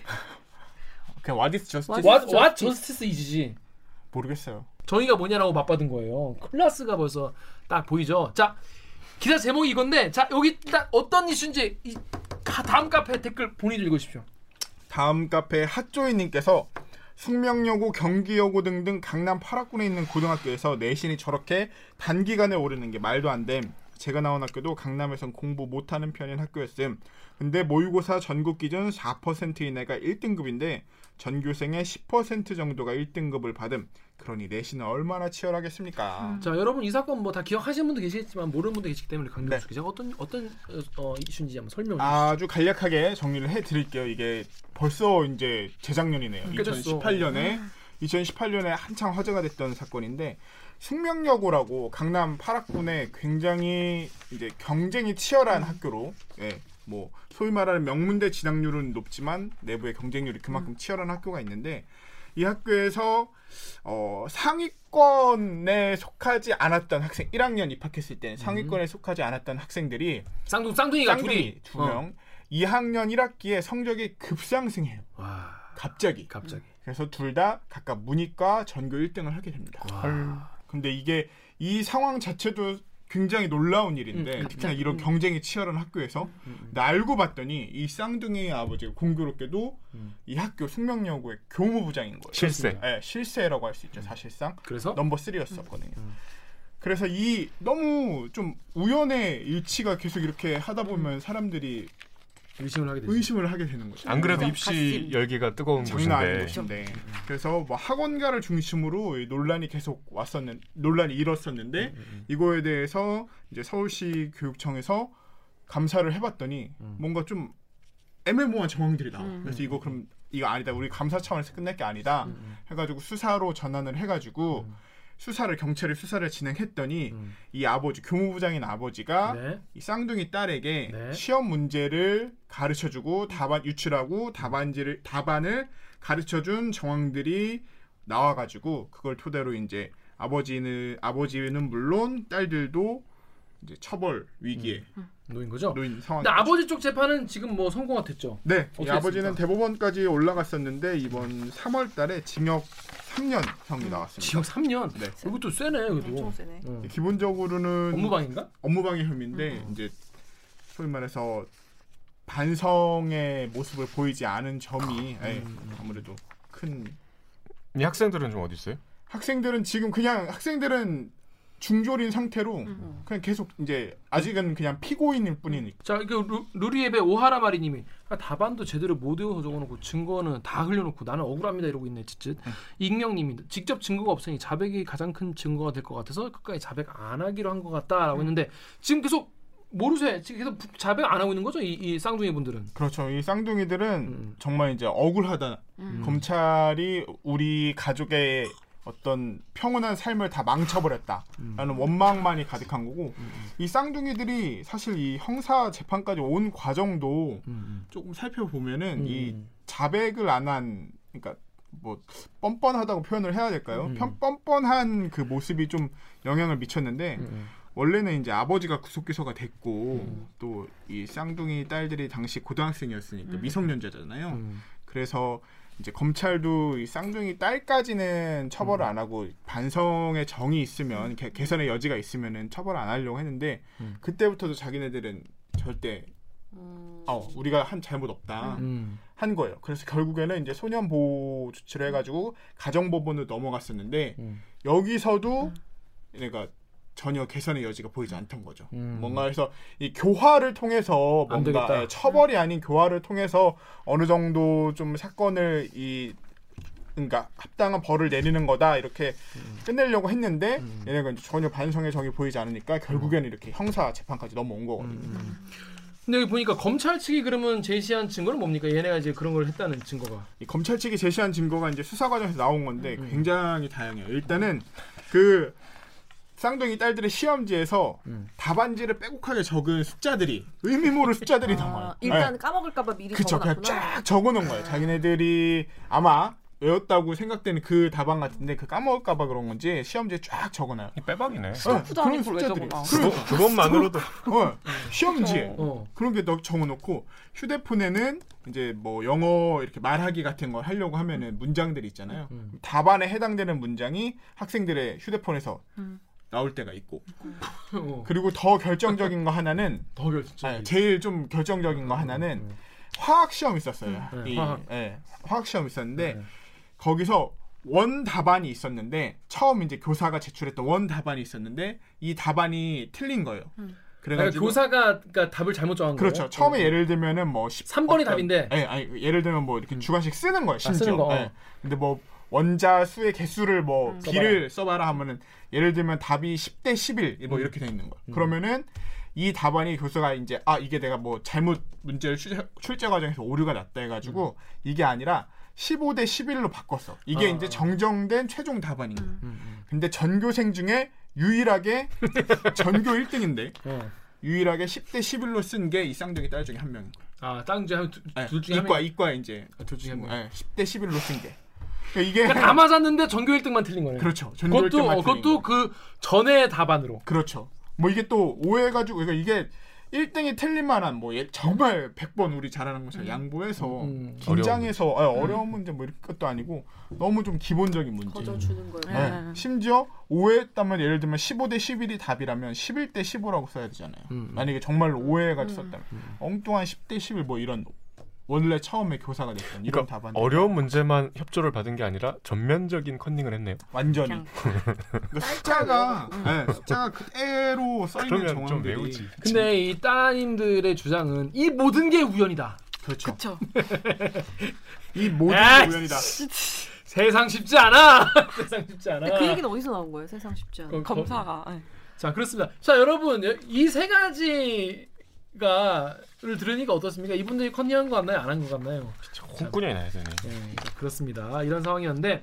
그냥 what is justice? What What what justice is지? 모르겠어요. 정의가 뭐냐라고 맞받은 거예요. 클라스가 벌써 딱 보이죠. 자 기사 제목이 이건데 자 여기 일단 어떤 이슈인지 이 가- 다음 카페 댓글 본인 읽으십시오. 다음 카페 핫조이님께서 숙명여고, 경기여고 등등 강남 8학군에 있는 고등학교에서 내신이 저렇게 단기간에 오르는 게 말도 안 됨. 제가 나온 학교도 강남에선 공부 못하는 편인 학교였음. 근데 모의고사 전국 기준 4% 이내가 1등급인데 전교생의 10% 정도가 1등급을 받음. 그러니 내신은 얼마나 치열하겠습니까? 자 여러분 이 사건 뭐 다 기억하시는 분도 계시겠지만 모르는 분도 계시기 때문에 강경수 네. 기자가 어떤 어떤 어, 이슈인지 한번 설명해 주시죠. 아주 간략하게 정리를 해 드릴게요. 이게 벌써 이제 재작년이네요. 꽤 됐어. 2018년에 2018년에 한창 화제가 됐던 사건인데 숙명여고라고 강남 8학군에 굉장히 이제 경쟁이 치열한 학교로 예. 뭐 소위 말하는 명문대 진학률은 높지만 내부의 경쟁률이 그만큼 치열한 학교가 있는데 이 학교에서 어, 상위권에 속하지 않았던 학생 1학년 입학했을 때는 상위권에 속하지 않았던 학생들이 쌍둥 쌍둥이가 쌍둥이 두 명. 2학년 1학기에 성적이 급상승해요. 어. 와 갑자기. 갑자기. 그래서 둘 다 각각 문이과 전교 1등을 하게 됩니다. 와. 근데 이게 이 상황 자체도 굉장히 놀라운 일인데 음, 특히나 이런 경쟁이 치열한 학교에서 근데 알고 봤더니 이 쌍둥이의 아버지가 공교롭게도 음. 이 학교 숙명여고의 교무부장인 거예요. 실세. 네, 실세라고 할 수 있죠 사실상. 그래서 넘버 3였었거든요. 음. 그래서 이 너무 좀 우연의 일치가 계속 이렇게 하다 보면 사람들이 의심을 하게 되죠. 의심을 하게 되는 거죠. 안 그래도 그래서 입시 가심. 열기가 뜨거운 장난 아닌 곳인데 곳인데 그래서 뭐 학원가를 중심으로 이 논란이 계속 왔었는 논란이 일었었는데 이거에 대해서 이제 서울시 교육청에서 감사를 해봤더니 뭔가 좀 애매모호한 정황들이 나와. 음. 그래서 이거 그럼 이거 아니다. 우리 감사 차원에서 끝낼 게 아니다. 음. 해가지고 수사로 전환을 해가지고 수사를 경찰이 수사를 진행했더니 음. 이 아버지 교무부장인 아버지가 네. 이 쌍둥이 딸에게 네. 시험 문제를 가르쳐주고 답안 유출하고 답안지를 답안을 가르쳐준 정황들이 나와가지고 그걸 토대로 이제 아버지는 아버지는 물론 딸들도 이제 처벌 위기에 놓인 거죠. 놓인 상황. 근데 아버지 쪽 재판은 지금 뭐 성공가 됐죠. 네, 이 아버지는 했습니까? 대법원까지 올라갔었는데 이번 3월달에 징역 3년 형이 나왔습니다. 징역 3년. 네. 이것도 세네 그래도. 엄청 세네. 응. 기본적으로는 업무방인가? 업무방해 혐의인데 이제 소위 말해서 반성의 모습을 보이지 않은 점이 예, 아무래도 큰 이 학생들은 좀 어디 있어요? 학생들은 지금 그냥 학생들은 중졸인 상태로 그냥 계속 이제 아직은 그냥 피고인일 뿐이니까 자, 이거 루, 루리앱의 오하라 마리님이 아, 답안도 제대로 못 외워서 적어놓고 증거는 다 흘려놓고 나는 억울합니다 이러고 있네 찌릿. 익명님이 직접 증거가 없으니 자백이 가장 큰 증거가 될 것 같아서 끝까지 자백 안 하기로 한 것 같다라고 했는데 지금 계속 모르세요. 지금 계속 부- 자백 안 하고 있는 거죠? 이, 이 쌍둥이 분들은. 그렇죠 이 쌍둥이들은 음. 정말 이제 억울하다 음. 검찰이 우리 가족의 어떤 평온한 삶을 다 망쳐버렸다라는 원망만이 가득한 거고 이 쌍둥이들이 사실 이 형사 재판까지 온 과정도 음, 조금 살펴보면은 음. 이 자백을 안 한 그러니까 뭐 뻔뻔하다고 표현을 해야 될까요? 음. 편- 뻔뻔한 그 모습이 좀 영향을 미쳤는데 음. 원래는 이제 아버지가 구속 기소가 됐고 음. 또이 쌍둥이 딸들이 당시 고등학생이었으니까 미성년자잖아요. 음. 그래서 이제 검찰도 이 쌍둥이 딸까지는 처벌을 음. 안 하고 반성의 정이 있으면 개, 개선의 여지가 있으면은 처벌 안 하려고 했는데 음. 그때부터도 자기네들은 절대 음. 어 우리가 한 잘못 없다 음. 한 거예요. 그래서 결국에는 이제 소년 보호 조치를 해가지고 가정 법원으로 넘어갔었는데 음. 여기서도 얘네가 전혀 개선의 여지가 보이지 않던 거죠. 음. 뭔가 해서 이 교화를 통해서 안 뭔가. 예, 처벌이 아닌 교화를 통해서 어느 정도 좀 사건을 이 그러니까 합당한 벌을 내리는 거다 이렇게 끝내려고 했는데 음. 얘네가 전혀 반성의 정이 보이지 않으니까 결국에는 이렇게 형사 재판까지 넘어온 거거든요. 음. 근데 여기 보니까 검찰 측이 그러면 제시한 증거는 뭡니까? 얘네가 이제 그런 걸 했다는 증거가. 이 검찰 측이 제시한 증거가 이제 수사 과정에서 나온 건데 음. 굉장히 다양해요. 일단은 그 쌍둥이 딸들의 시험지에서 음. 답안지를 빼곡하게 적은 숫자들이 의미 모를 숫자들이 나와요. 아, 일단 네. 까먹을까봐 미리 그쵸 그냥 적어놨구나. 쫙 적어놓은 거예요. 자기네들이 아마 외웠다고 생각되는 그 답안 같은데 그 까먹을까봐 그런 건지 시험지에 쫙 적어놔요. 이 빼박이네. 스토프도 그런 숫자들이. 그러니까. 그거, 그것 만으로도 *laughs* 어, 시험지에 어. 그런 게 너- 적어놓고 휴대폰에는 이제 뭐 영어 이렇게 말하기 같은 걸 하려고 하면은 문장들이 있잖아요. 음. 답안에 해당되는 문장이 학생들의 휴대폰에서 음. 나올 때가 있고 어. 그리고 더 결정적인 거 하나는 *laughs* 더 결정. 아니, 제일 좀 결정적인 거 하나는 화학 시험 있었어요. 음. 네, 이, 화학. 예, 화학 시험 있었는데 네. 거기서 원 답안이 있었는데 처음 이제 교사가 제출했던 원 답안이 있었는데 이 답안이 틀린 거예요. 음. 그러니까 교사가 그러니까 답을 잘못 정한 거예요. 그렇죠. 처음에 어. 예를 들면은 뭐 10, 3번이 답인데. 예, 아니 예를 들면 뭐 이렇게 주관식 쓰는 거예요. 심지어. 쓰는 거, 어. 예. 근데 뭐 원자 수의 개수를 뭐 음. 비를 써봐라 하면은 예를 들면 답이 10대 11뭐 음. 이렇게 돼 있는 거예요. 음. 그러면은 이 답안이 교수가 이제 아 이게 내가 뭐 잘못 문제를 출제, 출제 과정에서 오류가 났다 해가지고 이게 아니라 15대 11로 바꿨어. 이게 아. 이제 정정된 최종 답안인 거예요. 음. 음, 음. 근데 전교생 중에 유일하게 *laughs* 전교 1등인데 어. 유일하게 10대 11로 쓴 게 이 쌍둥이 딸 중에 한 명인 거예요. 아, 땅 중에 한, 두, 네, 둘 중에 한 이과 명. 이과 이제 둘 중에 한 명. 네, 10대 11로 쓴 게. 그러니까 이게 그러니까 다 맞았는데 전교 1등만 틀린 거네. 그렇죠. 전교 그것도 1등만 어, 그것도 그 전의 답안으로. 그렇죠. 뭐 이게 또 오해가지고 그러니까 이게 1등이 틀린 만한 뭐 예- 정말 100번 우리 잘하는 것처럼 양보해서 음. 긴장해서 어려운, 어려운 문제 뭐 이런 것도 아니고 너무 좀 기본적인 문제. 거저 주는 거예요. 네. 네. 심지어 오해했다면 예를 들면 15대 11이 답이라면 11대 15라고 써야 되잖아요. 음. 만약에 정말로 오해해가지고 음. 썼다면 엉뚱한 10대 11 뭐 이런 원래 처음에 교사가 됐던 이런 그러니까 답안 어려운 문제만 협조를 받은 게 아니라 전면적인 컨닝을 했네요. 완전히 그냥. *laughs* 그러니까 숫자가 네, 숫자가 그대로 써 있는 정황들이. 근데 이 따님들의 주장은 이 모든 게 우연이다. 그렇죠. 그쵸. *laughs* 이 모든 게 우연이다. 세상 쉽지 않아. *laughs* 세상 쉽지 않아. 근데 그 얘기는 어디서 나온 거예요? 세상 쉽지 않아. 거- 검사가. 네. 자 그렇습니다. 자 여러분 이 세 가지 가를 들으니까 어떻습니까? 이분들이 컨닝한 거 같나요? 안 한 거 같나요? 홍군형이 나야 되네. 네, 그렇습니다. 이런 상황이었는데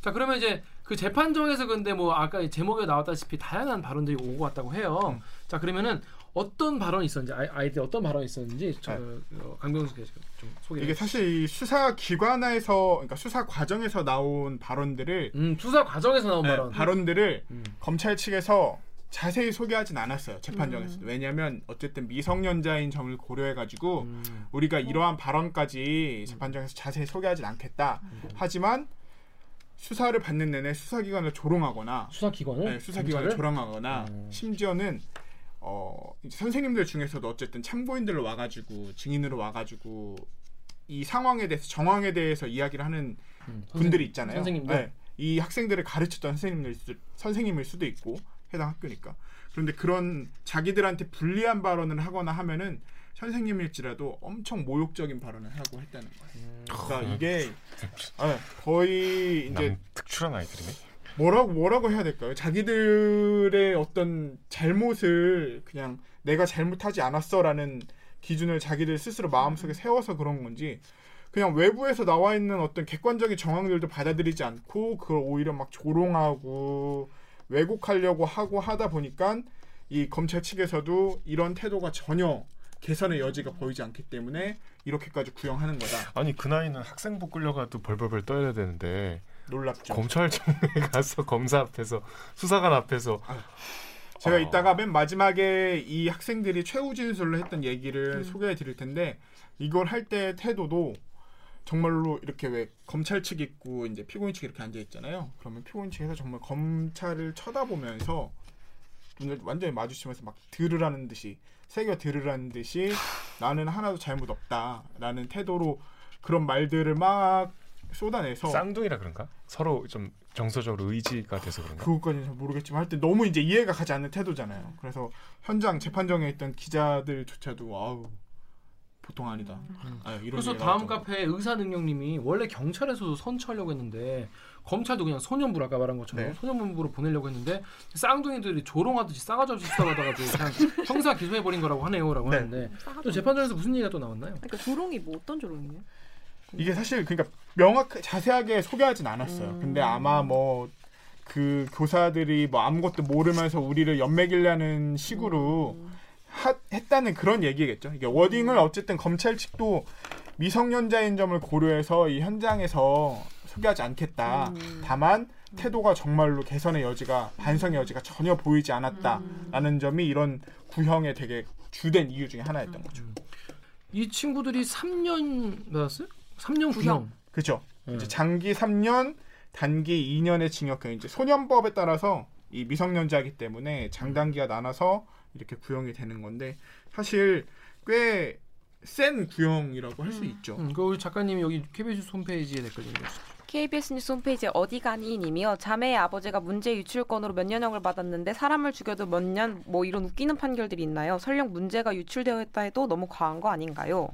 자 그러면 이제 그 재판정에서 근데 뭐 아까 이 제목에 나왔다시피 다양한 발언들이 오고 갔다고 해요. 자 그러면은 어떤 발언이 있었는지 아이, 아이들 어떤 발언이 있었는지 저, 어, 강병수 씨가 좀 소개. 이게 사실 이 수사 기관에서 그러니까 수사 과정에서 나온 발언들을 음 수사 과정에서 나온 네, 발언. 발언들을 음. 검찰 측에서 자세히 소개하진 않았어요 재판정에서 왜냐하면 어쨌든 미성년자인 점을 고려해가지고 음. 우리가 이러한 발언까지 재판정에서 자세히 소개하진 않겠다 하지만 수사를 받는 내내 수사기관을 조롱하거나 수사 기관을 네, 수사기관을 조롱하거나 음. 심지어는 어, 이제 선생님들 중에서도 어쨌든 참고인들로 와가지고 증인으로 와가지고 이 상황에 대해서 정황에 대해서 이야기를 하는 음, 분들이 있잖아요. 선생님들. 네. 이 학생들을 가르쳤던 선생님들 수- 선생님일 수도 있고 해당 학교니까. 그런데 그런 자기들한테 불리한 발언을 하거나 하면은 선생님일지라도 엄청 모욕적인 발언을 하고 했다는 거예요. 그러니까 이게 *laughs* 아, 거의 이제 남 특출한 아이들이네. 뭐라고 뭐라고 해야 될까요? 자기들의 어떤 잘못을 그냥 내가 잘못하지 않았어라는 기준을 자기들 스스로 마음속에 세워서 그런 건지 그냥 외부에서 나와 있는 어떤 객관적인 정황들도 받아들이지 않고 그걸 오히려 막 조롱하고 왜곡하려고 하고 하다 보니까 이 검찰 측에서도 이런 태도가 전혀 개선의 여지가 보이지 않기 때문에 이렇게까지 구형하는 거다. 아니 그 나이는 학생부 끌려가도 벌벌벌 떠야 되는데 놀랍죠. 검찰청에 *laughs* 가서 검사 앞에서 수사관 앞에서 제가 어. 이따가 맨 마지막에 이 학생들이 최후 진술로 했던 얘기를 음. 소개해 드릴 텐데 이걸 할 때 태도도 정말로 이렇게 왜 검찰 측 있고 이제 피고인 측 이렇게 앉아 있잖아요. 그러면 피고인 측에서 정말 검찰을 쳐다보면서 눈을 완전히 마주치면서 막 들으라는 듯이 새겨 들으라는 듯이 나는 하나도 잘못 없다라는 태도로 그런 말들을 막 쏟아내서 쌍둥이라 그런가? 서로 좀 정서적으로 의지가 돼서 그런가? 그것까지는 잘 모르겠지만 하여튼 너무 이제 이해가 가지 않는 태도잖아요. 그래서 현장 재판정에 있던 기자들조차도 아우 보통 아니다. 아, 이런 그래서 다음. 카페 의사 능력님이 원래 경찰에서도 선처하려고 했는데 검찰도 그냥 소년부 아까 말한 것처럼 네. 소년부로 보내려고 했는데 쌍둥이들이 조롱하듯이 싸가지 없이 수사받아가지고 그냥 *laughs* 형사 기소해 버린 거라고 하네요라고 네. 하는데 또 재판장에서 무슨 얘기가 또 나왔나요? 그러니까 조롱이 뭐 어떤 조롱이에요? 이게 사실 그러니까 명확 자세하게 소개하진 않았어요. 음. 근데 아마 뭐그 교사들이 뭐 아무것도 모르면서 우리를 연맥이려는 식으로 음. 하, 했다는 그런 얘기겠죠. 이게 워딩을 어쨌든 검찰 측도 미성년자인 점을 고려해서 이 현장에서 소개하지 않겠다. 음. 다만 태도가 정말로 개선의 여지가 반성의 여지가 전혀 보이지 음. 않았다라는 점이 이런 구형의 되게 주된 이유 중에 하나였던 거죠. 이 친구들이 3년 받았어요? 3년 구형. 그죠? 네. 이제 장기 3년, 단기 2년의 징역형 이제 소년법에 따라서 이 미성년자이기 때문에 장단기가 나눠서 이렇게 구형이 되는 건데 사실 꽤 센 구형이라고 할 수 있죠. 음, 그 우리 작가님이 여기 KBS 홈페이지에 댓글 좀 읽어주세요. KBS 뉴스 홈페이지에 어디 가니 님이요. 자매의 아버지가 문제 유출건으로 몇 년형을 받았는데 사람을 죽여도 몇 년 뭐 이런 웃기는 판결들이 있나요? 설령 문제가 유출되어 있다 해도 너무 과한 거 아닌가요?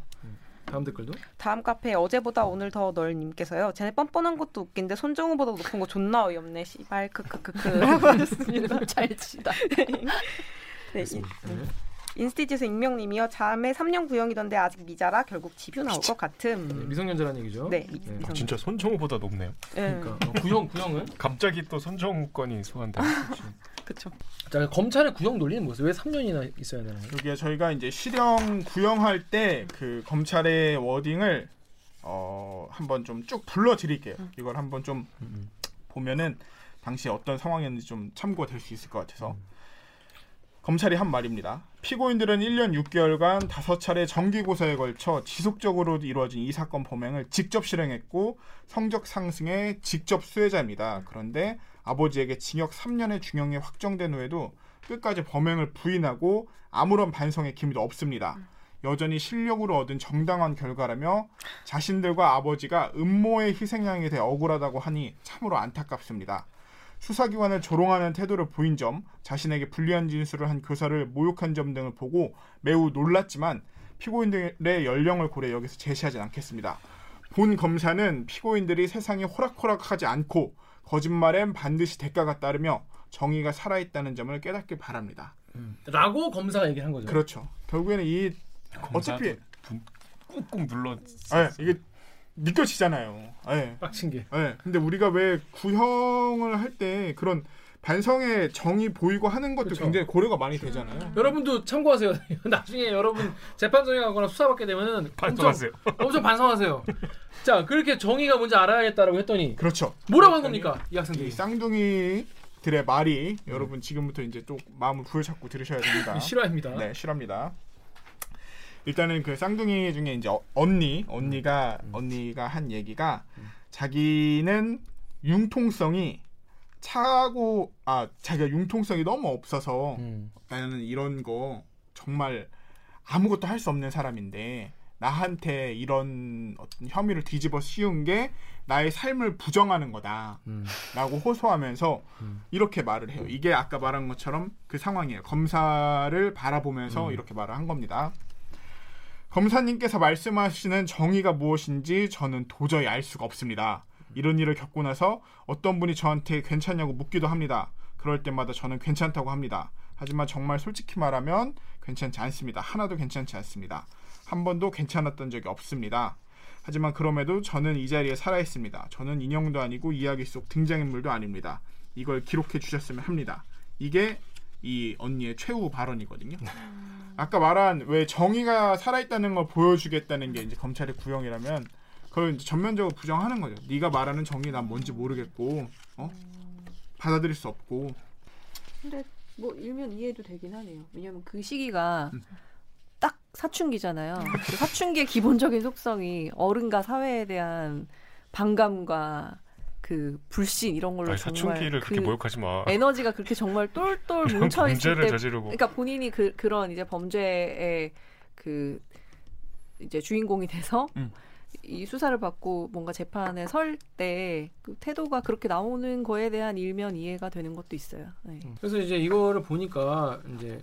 다음 댓글도. 다음 카페 어제보다 오늘 더 널 님께서요. 쟤네 뻔뻔한 것도 웃긴데 손정우보다 높은 거 존나 어이없네. 씨발 크크크크 *laughs* 라고 하셨습니다. 잘 치다. *laughs* 네, 인, 인스티튜트 익명님이요. 자매 3년 구형이던데 아직 미자라 결국 집유 나올 것 네, 같음. 미성년자라는 얘기죠. 네, 미, 네. 아, 진짜 손정우보다 높네요. 예, 그러니까 어, 구형 구형은 *laughs* 갑자기 또 손정우 건이 소환돼. 그쵸. 자 검찰의 구형 논리는 뭐였어요? 왜 3년이나 있어야 되나요? 여기에 저희가 이제 실형 구형할 때 그 검찰의 wording을 어 한번 좀 쭉 불러 드릴게요. 이걸 한번 좀 음. 보면은 당시 어떤 상황이었는지 좀 참고가 될수 있을 것 같아서 검찰이 한 말입니다. 피고인들은 1년 6개월간 5차례 정기고사에 걸쳐 지속적으로 이루어진 이 사건 범행을 직접 실행했고 성적 상승의 직접 수혜자입니다. 그런데 아버지에게 징역 3년의 중형이 확정된 후에도 끝까지 범행을 부인하고 아무런 반성의 기미도 없습니다. 여전히 실력으로 얻은 정당한 결과라며 자신들과 아버지가 음모의 희생양이 돼 억울하다고 하니 참으로 안타깝습니다. 수사기관을 조롱하는 태도를 보인 점, 자신에게 불리한 진술을 한 교사를 모욕한 점 등을 보고 매우 놀랐지만 피고인들의 연령을 고려 여기서 제시하진 않겠습니다. 본 검사는 피고인들이 세상이 호락호락하지 않고 거짓말엔 반드시 대가가 따르며 정의가 살아있다는 점을 깨닫길 바랍니다. 라고 검사가 얘기를 한 거죠. 그렇죠. 결국에는 이 어차피 분- 꾹꾹 눌러. 예, 이게 느껴지잖아요. 예. 빡친 게. 예. 근데 우리가 왜 구형을 할 때 그런 반성의 정이 보이고 하는 것도 그쵸. 굉장히 고려가 많이 되잖아요. 여러분도 참고하세요. *laughs* 나중에 여러분 재판정에 가거나 수사받게 되면은 반성하세요. 엄청, 엄청 반성하세요. *laughs* 자 그렇게 정의가 뭔지 알아야겠다라고 했더니 그렇죠. 뭐라고 한 겁니까 이이 학생들이? 쌍둥이 들의 말이 여러분 지금부터 이제 또 마음을 부여잡고 들으셔야 됩니다. *laughs* 실화입니다. 네, 실합니다. 일단은 그 쌍둥이 중에 이제 어- 언니, 언니가 언니가 한 얘기가 자기는 융통성이 차고 아 자기가 융통성이 너무 없어서 음. 나는 이런 거 정말 아무것도 할 수 없는 사람인데 나한테 이런 어떤 혐의를 뒤집어 씌운 게 나의 삶을 부정하는 거다. 음. 라고 호소하면서 음. 이렇게 말을 해요. 이게 아까 말한 것처럼 그 상황이에요. 검사를 바라보면서 음. 이렇게 말을 한 겁니다. 검사님께서 말씀하시는 정의가 무엇인지 저는 도저히 알 수가 없습니다. 이런 일을 겪고 나서 어떤 분이 저한테 괜찮냐고 묻기도 합니다. 그럴 때마다 저는 괜찮다고 합니다. 하지만 정말 솔직히 말하면 괜찮지 않습니다. 하나도 괜찮지 않습니다. 한 번도 괜찮았던 적이 없습니다. 하지만 그럼에도 저는 이 자리에 살아있습니다. 저는 인형도 아니고 이야기 속 등장인물도 아닙니다. 이걸 기록해 주셨으면 합니다. 이게 이 언니의 최후 발언이거든요. 아까 말한 왜 정의가 살아있다는 걸 보여주겠다는 게 이제 검찰의 구형이라면 그걸 이제 전면적으로 부정하는 거죠. 네가 말하는 정의 난 뭔지 모르겠고 어? 받아들일 수 없고 근데 뭐 일면 이해도 되긴 하네요. 왜냐면 그 시기가 음. 딱 사춘기잖아요. 그 사춘기의 기본적인 속성이 어른과 사회에 대한 반감과 그 불신 이런 걸로 아니, 정말 사춘기를 그렇게 그 모욕하지 마. 에너지가 그렇게 정말 똘똘 뭉쳐 있을 때 저지르고. 그러니까 본인이 그 그런 이제 범죄의 그 이제 주인공이 돼서 음. 이 수사를 받고 뭔가 재판에 설 때 그 태도가 그렇게 나오는 거에 대한 일면 이해가 되는 것도 있어요. 네. 그래서 이제 이거를 보니까 이제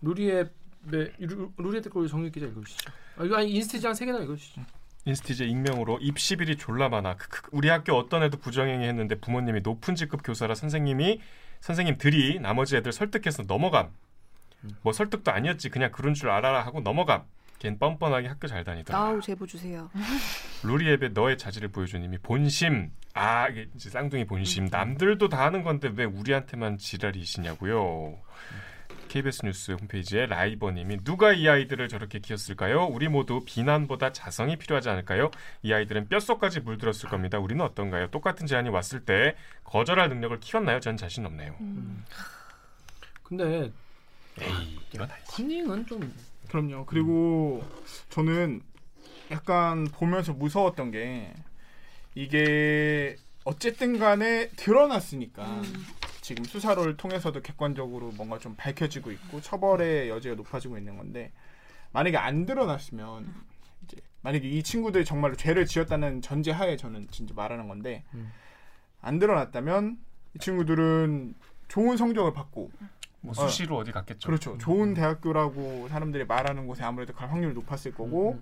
루리의 네, 루- 루리의 댓글 정유 기자 읽어주시죠. 아, 이거 아니 인스티지 한세 개나 읽어주시죠. 인스티제 익명으로 입시비리 졸라 많아. 우리 학교 어떤 애도 부정행위 했는데 부모님이 높은 직급 교사라 선생님이 선생님들이 나머지 애들 설득해서 넘어감. 뭐 설득도 아니었지. 그냥 그런 줄 알아라 하고 넘어감. 걘 뻔뻔하게 학교 잘 다니더라. 아우 제보 주세요. 루리앱에 너의 자질을 보여준 이미 본심. 아 이게 이제 쌍둥이 본심. 남들도 다 하는 건데 왜 우리한테만 지랄이시냐고요. KBS 뉴스 홈페이지에 라이버님이 누가 이 아이들을 저렇게 키웠을까요? 우리 모두 비난보다 자성이 필요하지 않을까요? 이 아이들은 뼛속까지 물들었을 겁니다. 우리는 어떤가요? 똑같은 제안이 왔을 때 거절할 능력을 키웠나요? 전 자신 없네요. 근데 에이 이건 아니지. 컨닝은 좀 그럼요. 그리고 저는 약간 보면서 무서웠던 게 이게 어쨌든 간에 드러났으니까 지금 수사를 통해서도 객관적으로 뭔가 좀 밝혀지고 있고 처벌의 여지가 높아지고 있는 건데 만약에 안 드러났으면 이제 만약에 이 친구들이 정말로 죄를 지었다는 전제하에 저는 진짜 말하는 건데 음. 안 드러났다면 이 친구들은 좋은 성적을 받고 뭐 수시로 어 디 갔겠죠. 그렇죠. 좋은 대학교라고 사람들이 말하는 곳에 아무래도 갈 확률이 높았을 거고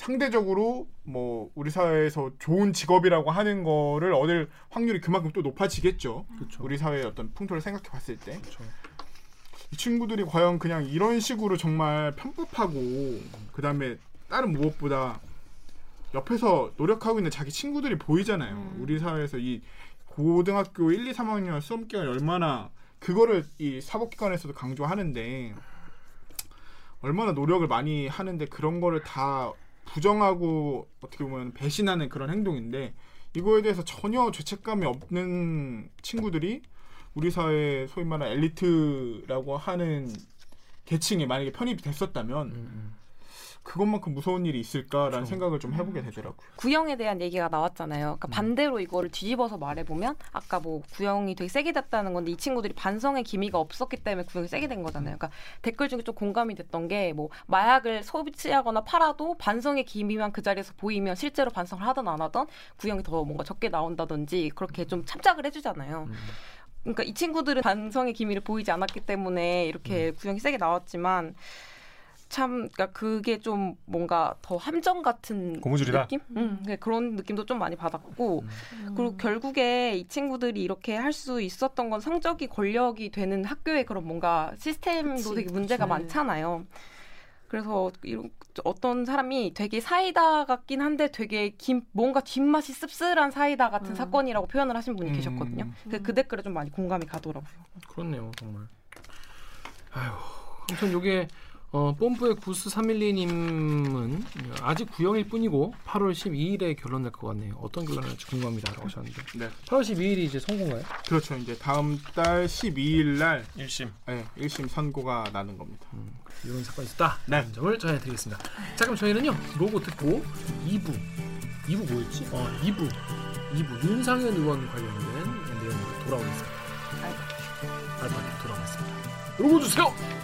상대적으로 뭐 우리 사회에서 좋은 직업이라고 하는 거를 얻을 확률이 그만큼 또 높아지겠죠. 그렇죠. 우리 사회의 어떤 풍토를 생각해 봤을 때. 그렇죠. 이 친구들이 과연 그냥 이런 식으로 정말 편법하고 그다음에 다른 무엇보다 옆에서 노력하고 있는 자기 친구들이 보이잖아요. 우리 사회에서 이 고등학교 1, 2, 3학년 수업 기간이 얼마나 그거를 이 사법기관에서도 강조하는데 얼마나 노력을 많이 하는데 그런 거를 다 부정하고 어떻게 보면 배신하는 그런 행동인데 이거에 대해서 전혀 죄책감이 없는 친구들이 우리 사회 소위 말하는 엘리트라고 하는 계층에 만약에 편입이 됐었다면 음, 그것만큼 무서운 일이 있을까라는 그렇죠. 생각을 좀 해보게 되더라고요. 구형에 대한 얘기가 나왔잖아요. 그러니까 음. 반대로 이거를 뒤집어서 말해보면 아까 뭐 구형이 되게 세게 됐다는 건데 이 친구들이 반성의 기미가 없었기 때문에 구형이 세게 된 거잖아요. 그러니까 댓글 중에 좀 공감이 됐던 게 뭐 마약을 소비하거나 팔아도 반성의 기미만 그 자리에서 보이면 실제로 반성을 하든 안 하든 구형이 더 뭔가 적게 나온다든지 그렇게 좀 참작을 해주잖아요. 음. 그러니까 이 친구들은 반성의 기미를 보이지 않았기 때문에 이렇게 구형이 세게 나왔지만 참 그러니까 그게 좀 뭔가 더 함정 같은 고무줄이다? 느낌? 음, 네, 그런 느낌도 좀 많이 받았고 그리고 결국에 이 친구들이 이렇게 할 수 있었던 건 성적이 권력이 되는 학교의 그런 뭔가 시스템도 그치, 되게 문제가 그치. 많잖아요. 그래서 이런 어떤 사람이 되게 사이다 같긴 한데 되게 김 뭔가 뒷맛이 씁쓸한 사이다 같은 음. 사건이라고 표현을 하신 분이 음. 계셨거든요. 그, 그 댓글에 좀 많이 공감이 가더라고요. 그렇네요, 정말. 아휴, 아무튼 요게 어, 뽐뿌의 구스 312님은 아직 구형일 뿐이고 8월 12일에 결론 날것 같네요. 어떤 결론을 날지 궁금합니다 라고 하셨는데 네, 8월 12일이 이제 선고인가요? 그렇죠. 이제 다음 달 12일 날 1심. 네, 1심 선고가 나는 겁니다. 음, 이런 사건이 있었다. 네. 라는 점을 전해드리겠습니다. 자 그럼 저희는요 로고 듣고 2부 2부 뭐였지? 어 2부 2부 윤상현 의원 관련된 내용으로 돌아오겠습니다. 알파 알파 돌아오겠습니다. 로고 주세요.